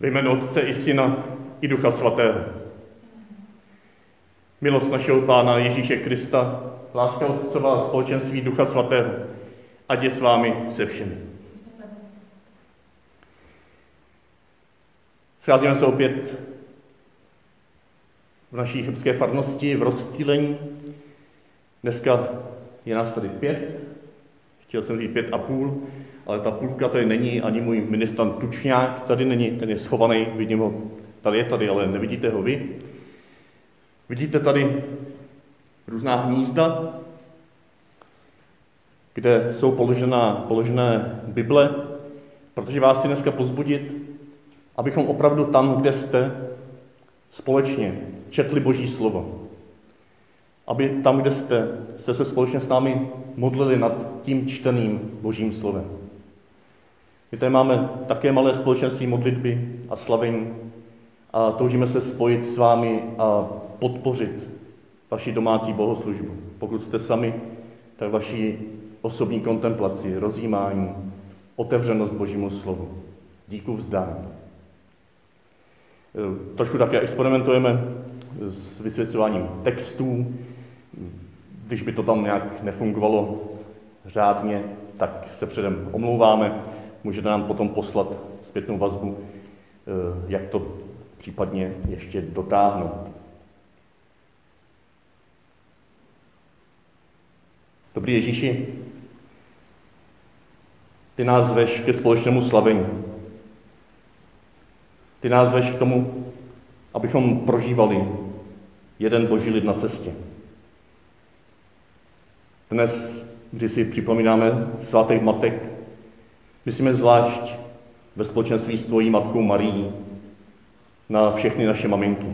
Ve jménu Otce i Syna i Ducha Svatého. Milost našeho Pána Ježíše Krista, láska Otcová společenství Ducha Svatého, ať je s vámi se všemi. Scházíme se opět v naší chebské farnosti v rozptýlení. Dneska je nás tady pět, chtěl jsem říct pět a půl, ale ta půlka tady není, ani můj ministran Tučňák tady není, ten je schovaný, vidím ho, tady je tady, ale nevidíte ho vy. Vidíte tady různá hnízda, kde jsou položená, položené Bible, protože vás chci dneska pozbudit, abychom opravdu tam, kde jste, společně četli Boží slovo. Aby tam, kde jste, jste se společně s námi modlili nad tím čteným Božím slovem. My tady máme také malé společenství modlitby a slavení a toužíme se spojit s vámi a podpořit vaši domácí bohoslužbu. Pokud jste sami, tak vaši osobní kontemplaci, rozjímání, otevřenost Božímu slovu. Díku vzdání. Trošku také experimentujeme s vysvětlováním textů. Když by to tam nějak nefungovalo řádně, tak se předem omlouváme. Můžete nám potom poslat zpětnou vazbu, eh, jak to případně ještě dotáhnout. Dobrý Ježíši, ty nás veš ke společnému slavení. Ty nás veš k tomu, abychom prožívali jeden boží lid na cestě. Dnes, kdy si připomínáme svátek matek, myslíme zvlášť ve společenství s tvojí matkou Marií na všechny naše maminky.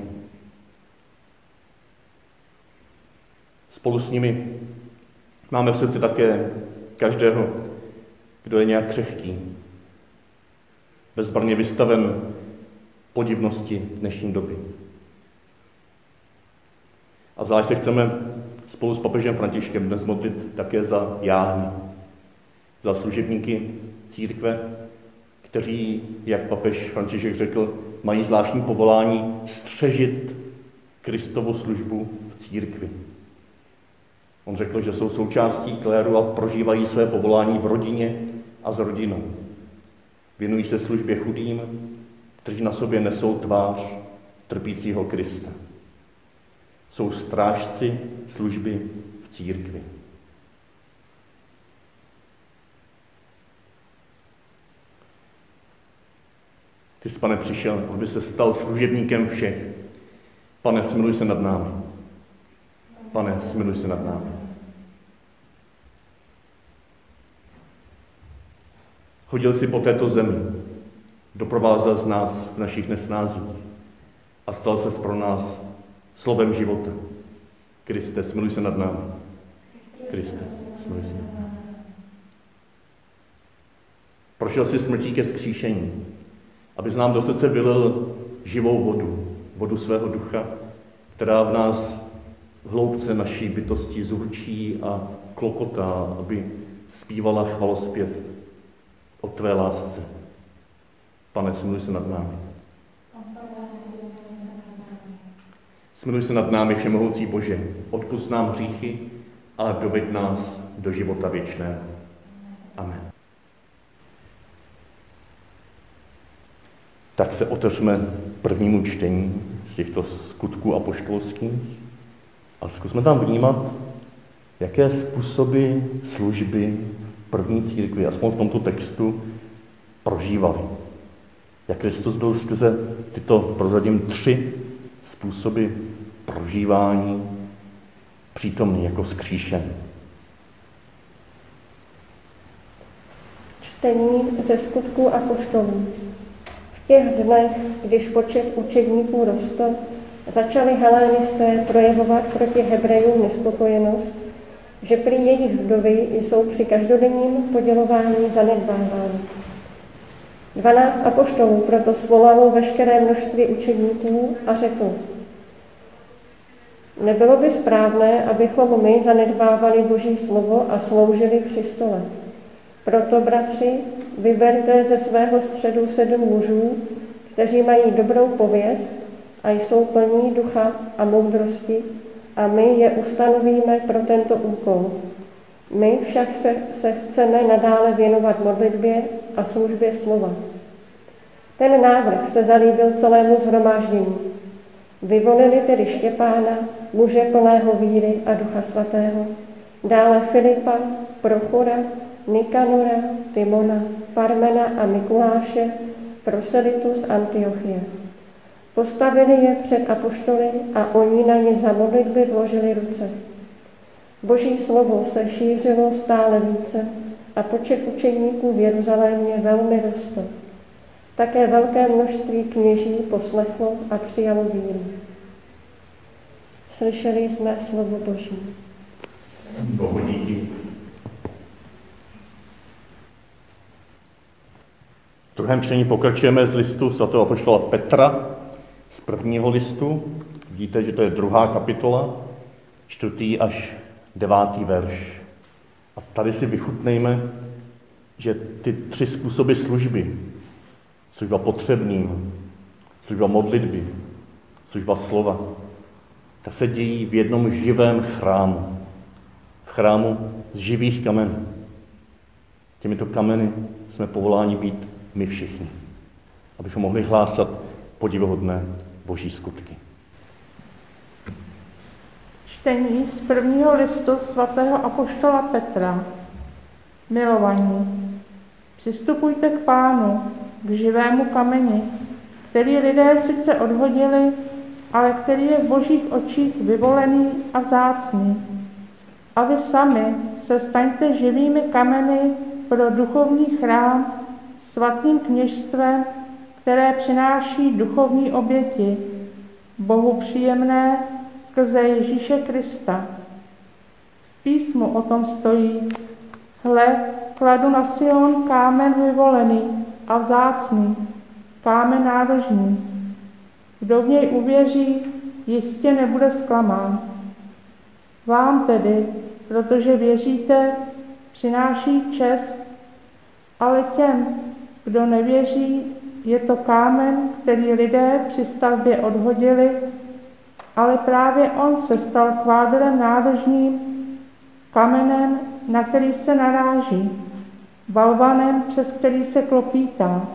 Spolu s nimi máme v srdci také každého, kdo je nějak křehký, bezbrně vystaven podivnosti dnešní doby. A zvlášť se chceme spolu s papežem Františkem dnes modlit také za jáhny, za služebníky církve, kteří, jak papež František řekl, mají zvláštní povolání střežit Kristovu službu v církvi. On řekl, že jsou součástí kléru a prožívají své povolání v rodině a s rodinou. Věnují se službě chudým, kteří na sobě nesou tvář trpícího Krista. Jsou strážci služby v církvi. Ty jsi, pane, přišel, aby se stal služebníkem všech. Pane, smiluj se nad námi. Pane, smiluj se nad námi. Chodil jsi po této zemi, doprovázel z nás v našich nesnázích a stal se pro nás slovem života. Kriste, smiluj se nad námi. Kriste, smiluj se nad námi. Prošel si smrtí ke skříšení, aby nám do srdce vylil živou vodu, vodu svého ducha, která v nás v hloubce naší bytosti zurčí a klokotá, aby zpívala chvalospěv o tvé lásce. Pane, smiluj se nad námi. Smiluj se nad námi, Všemohoucí Bože, odpust nám hříchy a doveď nás do života věčného. Amen. Tak se otevřeme prvnímu čtení z těchto skutků apoštolských a zkusme tam vnímat, jaké způsoby služby v první církvi, aspoň v tomto textu, prožívali. Jak Kristus byl skrze tyto, prozradím, tři způsoby prožívání přítomný jako skříšen. Čtení ze skutků a poštolů. Těch dnech, když počet učedníků rostl, začali helénisté projevovat proti Hebrejům nespokojenost, že prý jejich vdovy jsou při každodenním podělování zanedbávány. Dvanáct apoštolů proto svolalo veškeré množství učedníků a řekl, nebylo by správné, abychom my zanedbávali Boží slovo a sloužili při stole. Proto, bratři, vyberte ze svého středu sedm mužů, kteří mají dobrou pověst a jsou plní ducha a moudrosti a my je ustanovíme pro tento úkol. My však se, se chceme nadále věnovat modlitbě a službě slova. Ten návrh se zalíbil celému zhromáždění. Vyvolili tedy Štěpána, muže plného víry a ducha svatého, dále Filipa, Prochora, Nikanora, Timona, Parmena a Mikuláše, proselitu z Antiochie. Postavili je před apoštoly a oni na ně za modlitby vložili ruce. Boží slovo se šířilo stále více a počet učeníků v Jeruzalémě velmi rostl. Také velké množství kněží poslechlo a přijalo víru. Slyšeli jsme slovo Boží. Bohu díky. V druhém čtení pokračujeme z listu svatého apoštola Petra, z prvního listu. Vidíte, že to je druhá kapitola, čtvrtý až devátý verš. A tady si vychutnejme, že ty tři způsoby služby, služba potřebným, služba modlitby, služba slova, ta se dějí v jednom živém chrámu. V chrámu z živých kamenů. Těmito kameny jsme povoláni být my všichni, abychom mohli hlásat podivuhodné boží skutky. Čtení z prvního listu svatého apoštola Petra. Milovaní, přistupujte k pánu, k živému kameni, který lidé sice odhodili, ale který je v božích očích vyvolený a vzácný. A vy sami se staňte živými kameny pro duchovní chrám, svatým kněžstvem, které přináší duchovní oběti, Bohu příjemné skrze Ježíše Krista. V písmu o tom stojí, hle, kladu na Sion kámen vyvolený a vzácný, kámen nárožní. Kdo v něj uvěří, jistě nebude zklamán. Vám tedy, protože věříte, přináší čest, ale těm, kdo nevěří, je to kámen, který lidé při stavbě odhodili, ale právě on se stal kvádrem nárožním, kamenem, na který se naráží, balvanem, přes který se klopítá.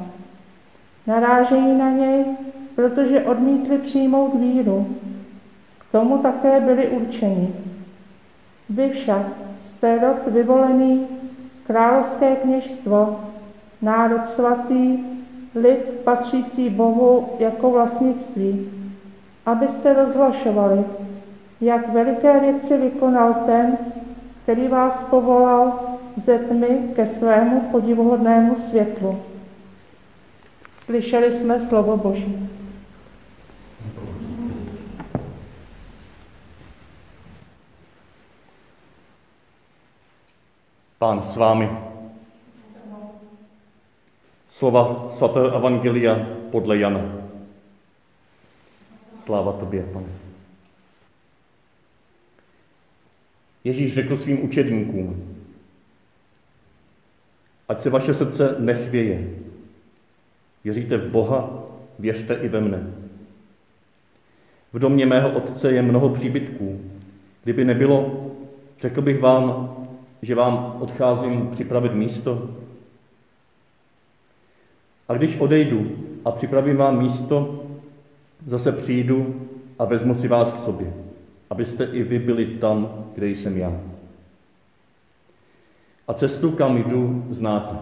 Narážejí na něj, protože odmítli přijmout víru. K tomu také byli určeni. Vy však jste rod vyvolený, královské kněžstvo, národ svatý, lid patřící Bohu jako vlastnictví, abyste rozhlašovali, jak veliké věci vykonal ten, který vás povolal ze tmy ke svému podivuhodnému světlu. Slyšeli jsme slovo Boží. Pán s vámi. Slova svatého Evangelia podle Jana. Sláva tobě, pane. Ježíš řekl svým učedníkům, ať se vaše srdce nechvěje. Věříte v Boha, věřte i ve mne. V domě mého otce je mnoho příbytků. Kdyby nebylo, řekl bych vám, že vám odcházím připravit místo. A když odejdu a připravím vám místo, zase přijdu a vezmu si vás k sobě, abyste i vy byli tam, kde jsem já. A cestu, kam jdu, znáte.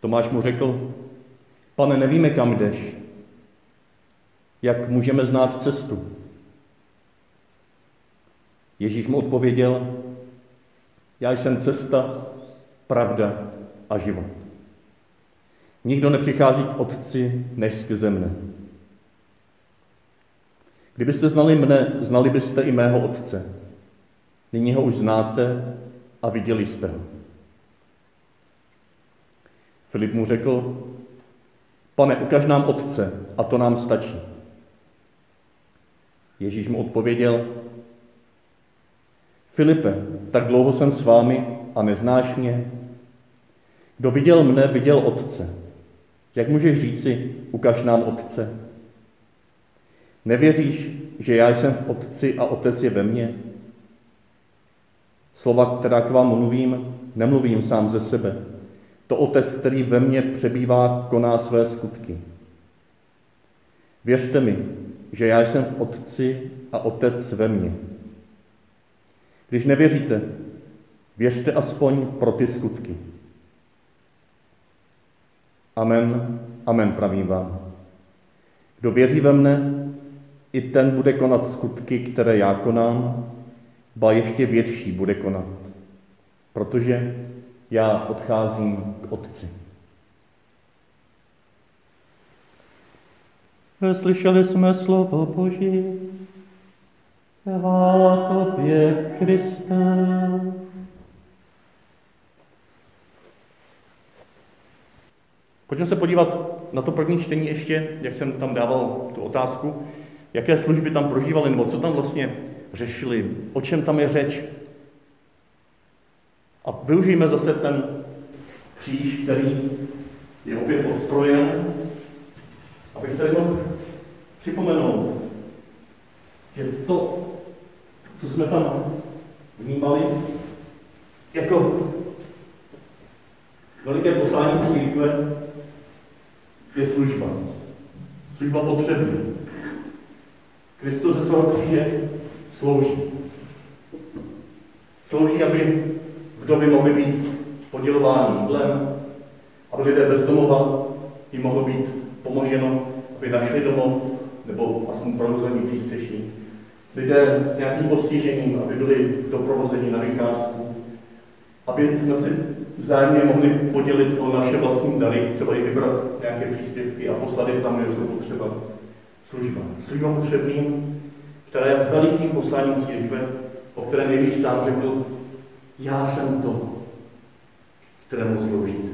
Tomáš mu řekl, pane, nevíme, kam jdeš. Jak můžeme znát cestu? Ježíš mu odpověděl, já jsem cesta, pravda a život. Nikdo nepřichází k Otci než skrze mne. Kdybyste znali mne, znali byste i mého Otce. Nyní ho už znáte a viděli jste ho. Filip mu řekl, pane, ukaž nám Otce a to nám stačí. Ježíš mu odpověděl, Filipe, tak dlouho jsem s vámi a neznáš mě? Kdo viděl mne, viděl Otce. Jak můžeš říci, ukaž nám Otce? Nevěříš, že já jsem v Otci a Otec je ve mně? Slova, která k vám mluvím, nemluvím sám ze sebe. To Otec, který ve mně přebývá, koná své skutky. Věřte mi, že já jsem v Otci a Otec ve mně. Když nevěříte, věřte aspoň pro ty skutky. Amen, amen, pravím vám. Kdo věří ve mne, i ten bude konat skutky, které já konám, ba ještě větší bude konat, protože já odcházím k Otci. Slyšeli jsme slovo Boží, chvála Tobě, Kriste. Pojďme se podívat na to první čtení ještě, jak jsem tam dával tu otázku, jaké služby tam prožívali, nebo co tam vlastně řešili, o čem tam je řeč. A využijeme zase ten kříž, který je opět odstrojen, abych tady mohl připomenout, že to, co jsme tam vnímali, jako veliké poslání církve, služba. Služba potřebná. Kristus ze svého kříže slouží. Slouží, aby vdovy mohly být podělovány jídlem, aby lidé bez domova jim mohlo být pomoženo, aby našli domov, nebo aspoň provození přístřešní. Lidé s nějakým postižením, aby byli doprovozeni na vycházku, aby jsme si vzájemně mohli podělit o naše vlastní dary, třeba i vybrat nějaké příspěvky a poslat je tam, kde jsou potřeba. Služba. Služba potřebným, která je velikým posláním církve, o kterém Ježíš sám řekl, já jsem to, kterému sloužíte.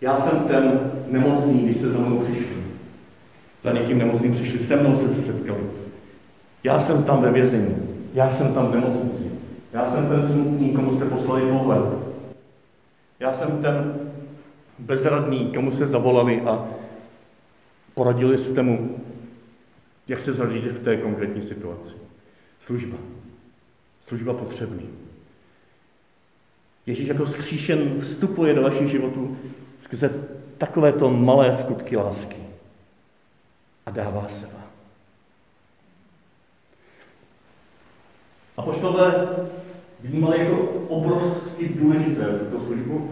Já jsem ten nemocný, když se za mnou přišli. Za někým nemocným přišli, se mnou jste se setkali. Já jsem tam ve vězení, já jsem tam v nemocnici, já jsem ten smutný, komu jste poslali pohled. Já jsem ten bezradný, komu se zavolali a poradili jste mu, jak se zařídit v té konkrétní situaci. Služba. Služba potřebný. Ježíš jako skříšen vstupuje do vašich životů skrze takovéto malé skutky lásky a dává se vám. A poštové vnímali jako obrovsky důležité tuto službu,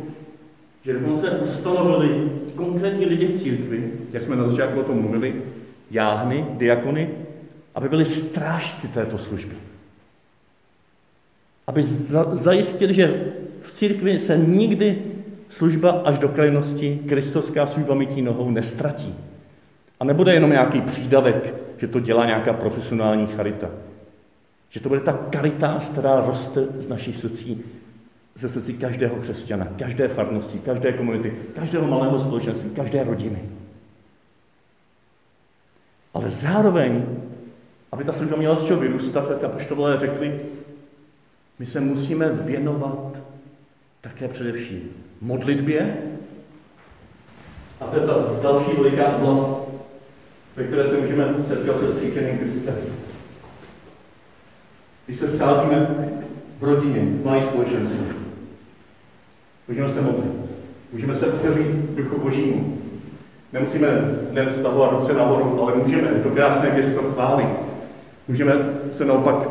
že dokonce ustanovili konkrétní lidi v církvi, jak jsme na začátku o tom mluvili, jáhny, diakony, aby byli strážci této služby. Aby za, zajistili, že v církvi se nikdy služba až do krajnosti, kristovská služba mytí nohou, nestratí. A nebude jenom nějaký přídavek, že to dělá nějaká profesionální charita. Že to bude ta karitas, která roste z našich srdcí, ze srdcí každého křesťana, každé farnosti, každé komunity, každého malého společenství, každé rodiny. Ale zároveň, aby ta služba měla z čeho vyrůstat, tak apoštolové řekli, my se musíme věnovat také především modlitbě, a to je ta další veliká oblast, ve které se můžeme setkat se stříčeným Kristem. Když se scházíme v rodině, v malé společenství, můžeme se modlit, můžeme se otevřít duchu božímu. Nemusíme dnes stavovat ruce nahoru, ale můžeme, je to krásné gesto chvály. Můžeme se naopak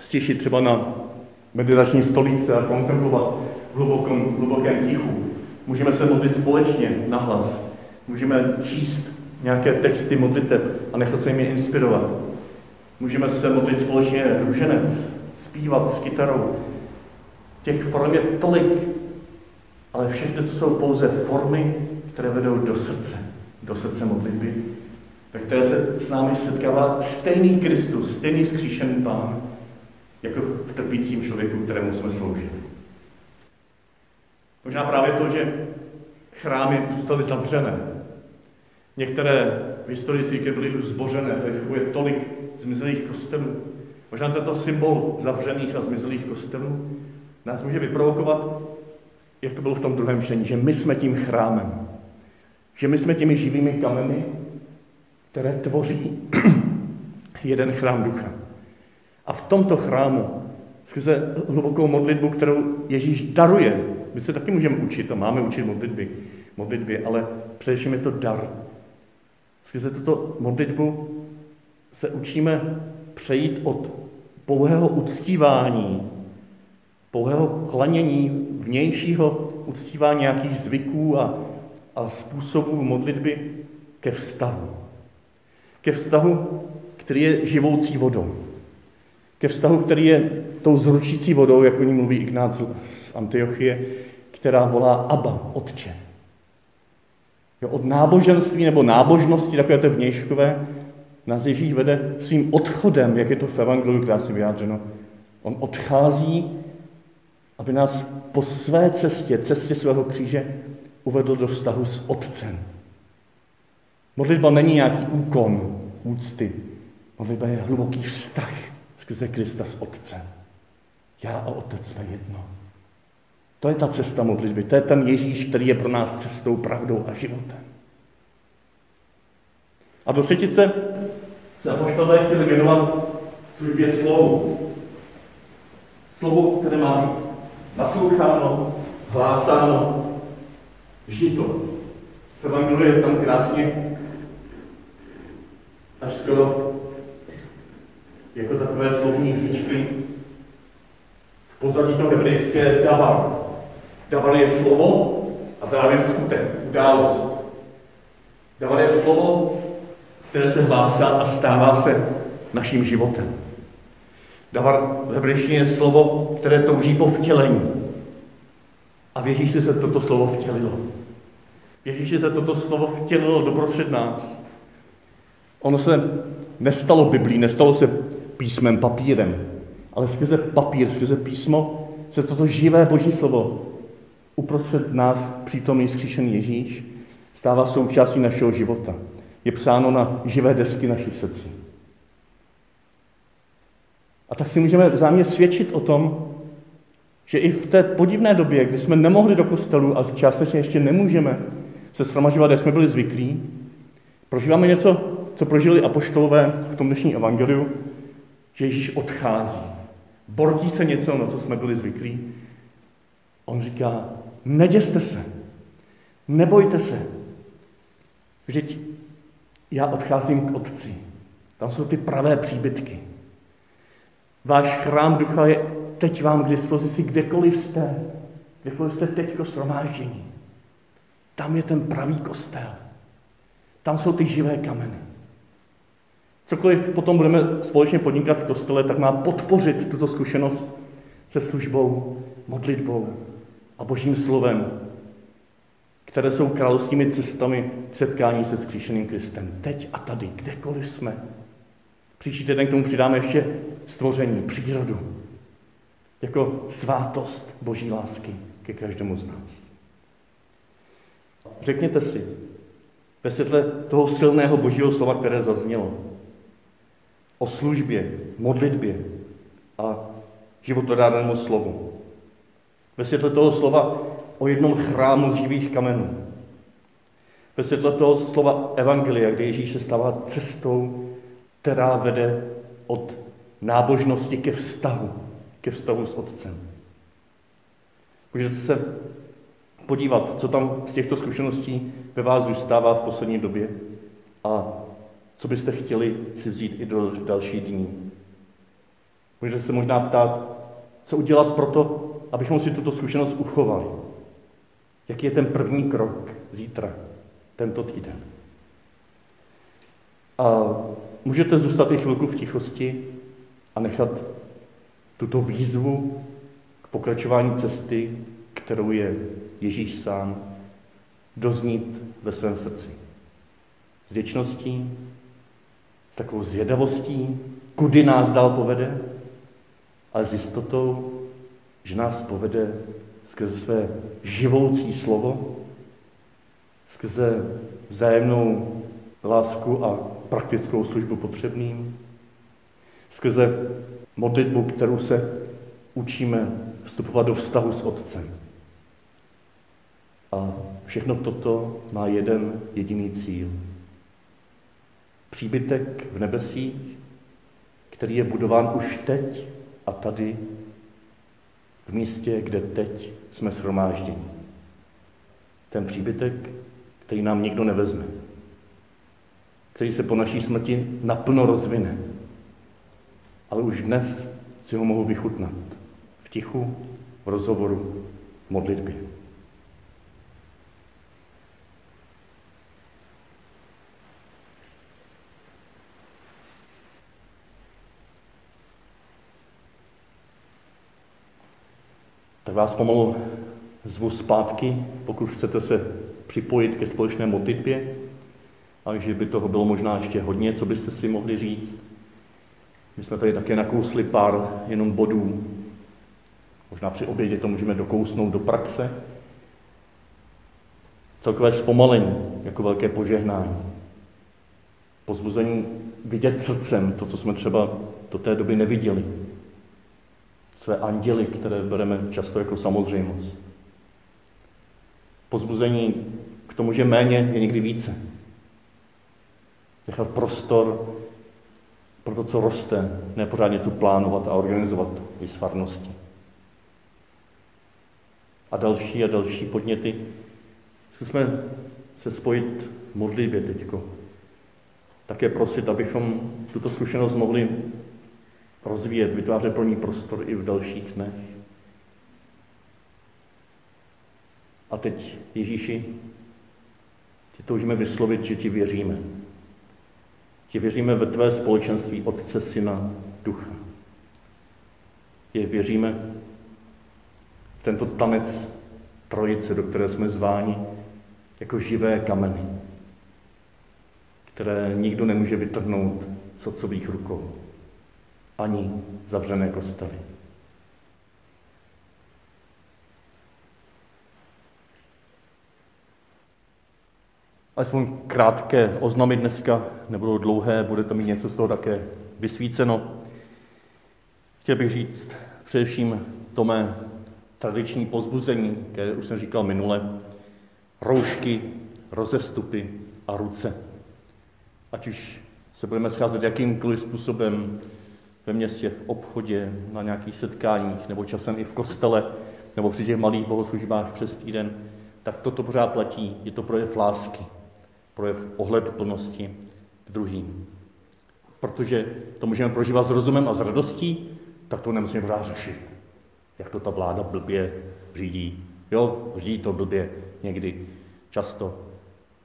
stěšit třeba na meditační stolice a kontemplovat v hlubokém, hlubokém tichu. Můžeme se modlit společně na hlas. Můžeme číst nějaké texty modliteb a nechat se jimi inspirovat. Můžeme se modlit společně růženec, zpívat s kytarou. Těch form je tolik, ale všechny to jsou pouze formy, které vedou do srdce, do srdce modlitby, ve které se s námi setkává stejný Kristus, stejný skříšený Pán, jako v trpícím člověku, kterému jsme sloužili. Možná právě to, že chrámy zůstaly zavřené. Některé v historii církve byly už zbořené, takže je tolik zmizelých kostelů. Možná tento symbol zavřených a zmizelých kostelů nás může vyprovokovat, jak to bylo v tom druhém čtení, že my jsme tím chrámem. Že my jsme těmi živými kameny, které tvoří jeden chrám ducha. A v tomto chrámu, skrze hlubokou modlitbu, kterou Ježíš daruje, my se taky můžeme učit a máme učit modlitby, modlitby ale především je to dar. Skrze tuto modlitbu se učíme přejít od pouhého uctívání, pouhého klanění, vnějšího uctívání nějakých zvyků a, a způsobů modlitby ke vztahu. Ke vztahu, který je živoucí vodou. Ke vztahu, který je tou zručící vodou, jak o ní mluví Ignác z Antiochie, která volá Abba, Otče. Jo, od náboženství nebo nábožnosti, takové to vnějškové, nás Ježíš vede svým odchodem, jak je to v Evangeliu krásně vyjádřeno. On odchází, aby nás po své cestě, cestě svého kříže, uvedl do vztahu s Otcem. Modlitba není nějaký úkon úcty. Modlitba je hluboký vztah skrze Krista s Otcem. Já a Otec jsme jedno. To je ta cesta modlitby. To je ten Ježíš, který je pro nás cestou, pravdou a životem. A do třetice se apoštolé chtěli věnovat službě slovu. Slovu, které má nasloucháno, hlásáno, žito. V Evangeliu je tam krásně až skoro jako takové slovní hříčky v pozadí to hebrejské davar. Davar je slovo a zároveň skutek, událost. Davar je slovo, které se hlásá a stává se naším životem. Davar v hebrejštině je slovo, které touží po vtělení. A v Ježíši se toto slovo vtělilo. V Ježíši se toto slovo vtělilo doprostřed nás. Ono se nestalo Biblí, nestalo se písmem, papírem, ale skrze papír, skrze písmo se toto živé Boží slovo uprostřed nás přítomný zkříšený Ježíš stává součástí našeho života. Je psáno na živé desky našich srdcí. A tak si můžeme vzájemně svědčit o tom, že i v té podivné době, kdy jsme nemohli do kostelu a částečně ještě nemůžeme se shromažovat, jak jsme byli zvyklí, prožíváme něco, co prožili apoštolové v tom dnešním evangeliu, že Ježíš odchází. Bortí se něco, na co jsme byli zvyklí. On říká, neděste se, nebojte se. Vždyť já odcházím k Otci. Tam jsou ty pravé příbytky. Váš chrám ducha je teď vám k dispozici, kdekoliv jste. Kdekoliv jste teďko shromáždění. Tam je ten pravý kostel. Tam jsou ty živé kameny. Cokoliv potom budeme společně podnikat v kostele, tak má podpořit tuto zkušenost se službou, modlitbou a božím slovem, které jsou královskými cestami k setkání se skříšeným Kristem. Teď a tady, kdekoliv jsme. Příští týden k tomu přidáme ještě stvoření, přírodu, jako svátost boží lásky ke každému z nás. Řekněte si, ve světle toho silného božího slova, které zaznělo, o službě, modlitbě a životodárnému slovu. Ve světle toho slova o jednom chrámu z živých kamenů. Ve světle toho slova Evangelia, kde Ježíš se stává cestou, která vede od nábožnosti ke vztahu, ke vztahu s Otcem. Můžete se podívat, co tam z těchto zkušeností ve vás zůstává v poslední době a co byste chtěli si vzít i do další dní. Můžete se možná ptát, co udělat pro to, abychom si tuto zkušenost uchovali. Jaký je ten první krok zítra, tento týden. A můžete zůstat i chvilku v tichosti a nechat tuto výzvu k pokračování cesty, kterou je Ježíš sám, doznít ve svém srdci. S věčností, takovou zvědavostí, kudy nás dál povede, ale s jistotou, že nás povede skrze své živoucí slovo, skrze vzájemnou lásku a praktickou službu potřebným, skrze modlitbu, kterou se učíme vstupovat do vztahu s Otcem. A všechno toto má jeden jediný cíl. Příbytek v nebesích, který je budován už teď a tady, v místě, kde teď jsme shromážděni. Ten příbytek, který nám nikdo nevezme, který se po naší smrti naplno rozvine. Ale už dnes si ho mohu vychutnat v tichu, v rozhovoru, v modlitbě. Vás pomalu zvu zpátky, pokud chcete se připojit ke společné modlitbě, a že by toho bylo možná ještě hodně, co byste si mohli říct. My jsme tady také nakousli pár jenom bodů. Možná při obědě to můžeme dokousnout do praxe. Celkové zpomalení jako velké požehnání. Pozbuzení vidět srdcem to, co jsme třeba do té doby neviděli. Své anděly, které bereme často jako samozřejmost. Pozbuzení k tomu, že méně je někdy více. Nechat prostor pro to, co roste, ne pořád něco plánovat a organizovat i s farností. A další a další podněty. Zkusme se spojit v modlitbě teďko. Také prosit, abychom tuto zkušenost mohli rozvíjet, vytvářet ní prostor i v dalších dnech. A teď, Ježíši, ti toužíme vyslovit, že ti věříme. Ti věříme ve tvé společenství Otce, Syna, Ducha. Je věříme v tento tanec trojice, do které jsme zváni jako živé kameny, které nikdo nemůže vytrhnout z otcových rukou, ani zavřené kostely. Alespoň krátké oznamy dneska, nebudou dlouhé, bude to mít něco z toho také vysvíceno. Chtěl bych říct především to mé tradiční pozbuzení, které už jsem říkal minule, roušky, rozestupy a ruce. Ať už se budeme scházet jakýmkoliv způsobem ve městě, v obchodě, na nějakých setkáních, nebo časem i v kostele, nebo při těch malých bohoslužbách přes týden, tak toto pořád platí. Je to projev lásky projev ohleduplnosti k druhým. Protože to můžeme prožívat s rozumem a s radostí, tak to nemusíme pořád řešit. Jak to ta vláda blbě řídí. Jo, řídí to blbě někdy, často,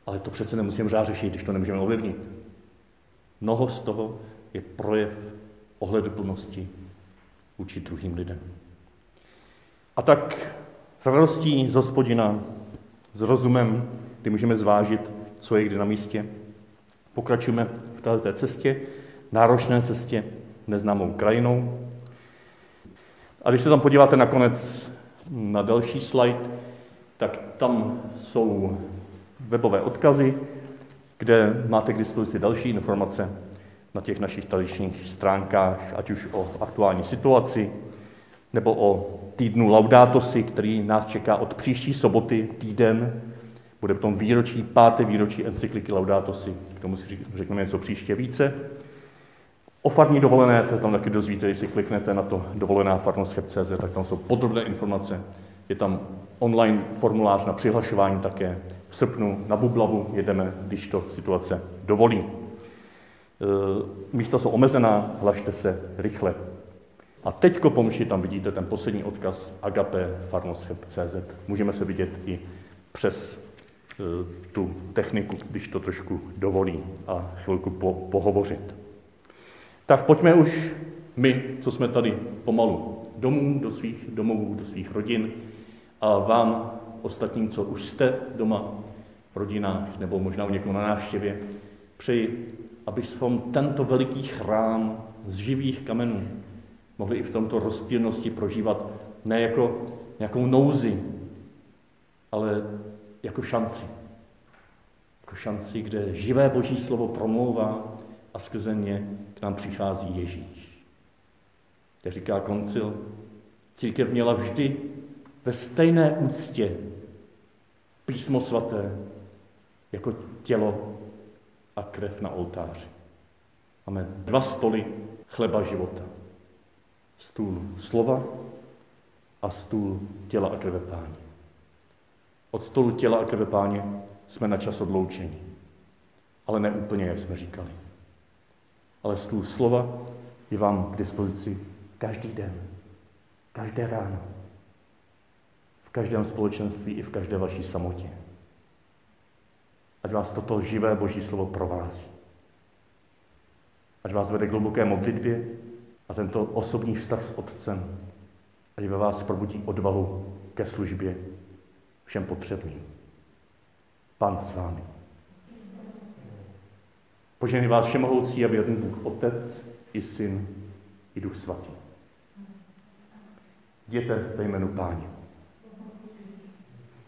ale to přece nemusíme pořád řešit, když to nemůžeme ovlivnit. Mnoho z toho je projev ohleduplnosti vůči druhým lidem. A tak s radostí z hospodina, s rozumem, kdy můžeme zvážit, co je kdy na místě. Pokračujeme v této cestě, náročné cestě, neznámou krajinou. A když se tam podíváte nakonec na další slide, tak tam jsou webové odkazy, kde máte k dispozici další informace na těch našich tradičních stránkách, ať už o aktuální situaci, nebo o týdnu Laudátosy, který nás čeká od příští soboty týden bude potom výročí, páté výročí encykliky Laudato Si. K tomu si řekneme něco příště více. O farní dovolené to tam taky dozvíte, si kliknete na to dovolená farnost.cz, tak tam jsou podrobné informace. Je tam online formulář na přihlašování také. V srpnu na Bublavu jedeme, když to situace dovolí. E, místa jsou omezená, hlašte se rychle. A teďko pomši tam vidíte ten poslední odkaz agape. Můžeme se vidět i přes Eh, tu techniku, když to trošku dovolí a chvilku po, pohovořit. Tak pojďme už my, co jsme tady pomalu domů, do svých domovů, do svých rodin a vám ostatním, co už jste doma v rodinách nebo možná u někoho na návštěvě, přeji, abychom tento veliký chrám z živých kamenů mohli i v tomto rozptýlnosti prožívat ne jako nějakou nouzi, ale jako šanci. Jako šanci, kde živé Boží slovo promlouvá a skrze ně k nám přichází Ježíš. Kde říká koncil, církev měla vždy ve stejné úctě písmo svaté, jako tělo a krev na oltáři. Máme dva stoly chleba života. Stůl slova a stůl těla a krve páně. Od stolu těla a krve páně jsme na čas odloučeni. Ale ne úplně, jak jsme říkali. Ale stůl slova je vám k dispozici každý den, každé ráno, v každém společenství i v každé vaší samotě. Ať vás toto živé Boží slovo provází. Ať vás vede k hluboké modlitbě a tento osobní vztah s Otcem, ať ve vás probudí odvahu ke službě všem potřebným. Pán s vámi. Požený vás všemohoucí a věrný Bůh Otec i Syn i Duch Svatý. Jděte ve jménu Páně.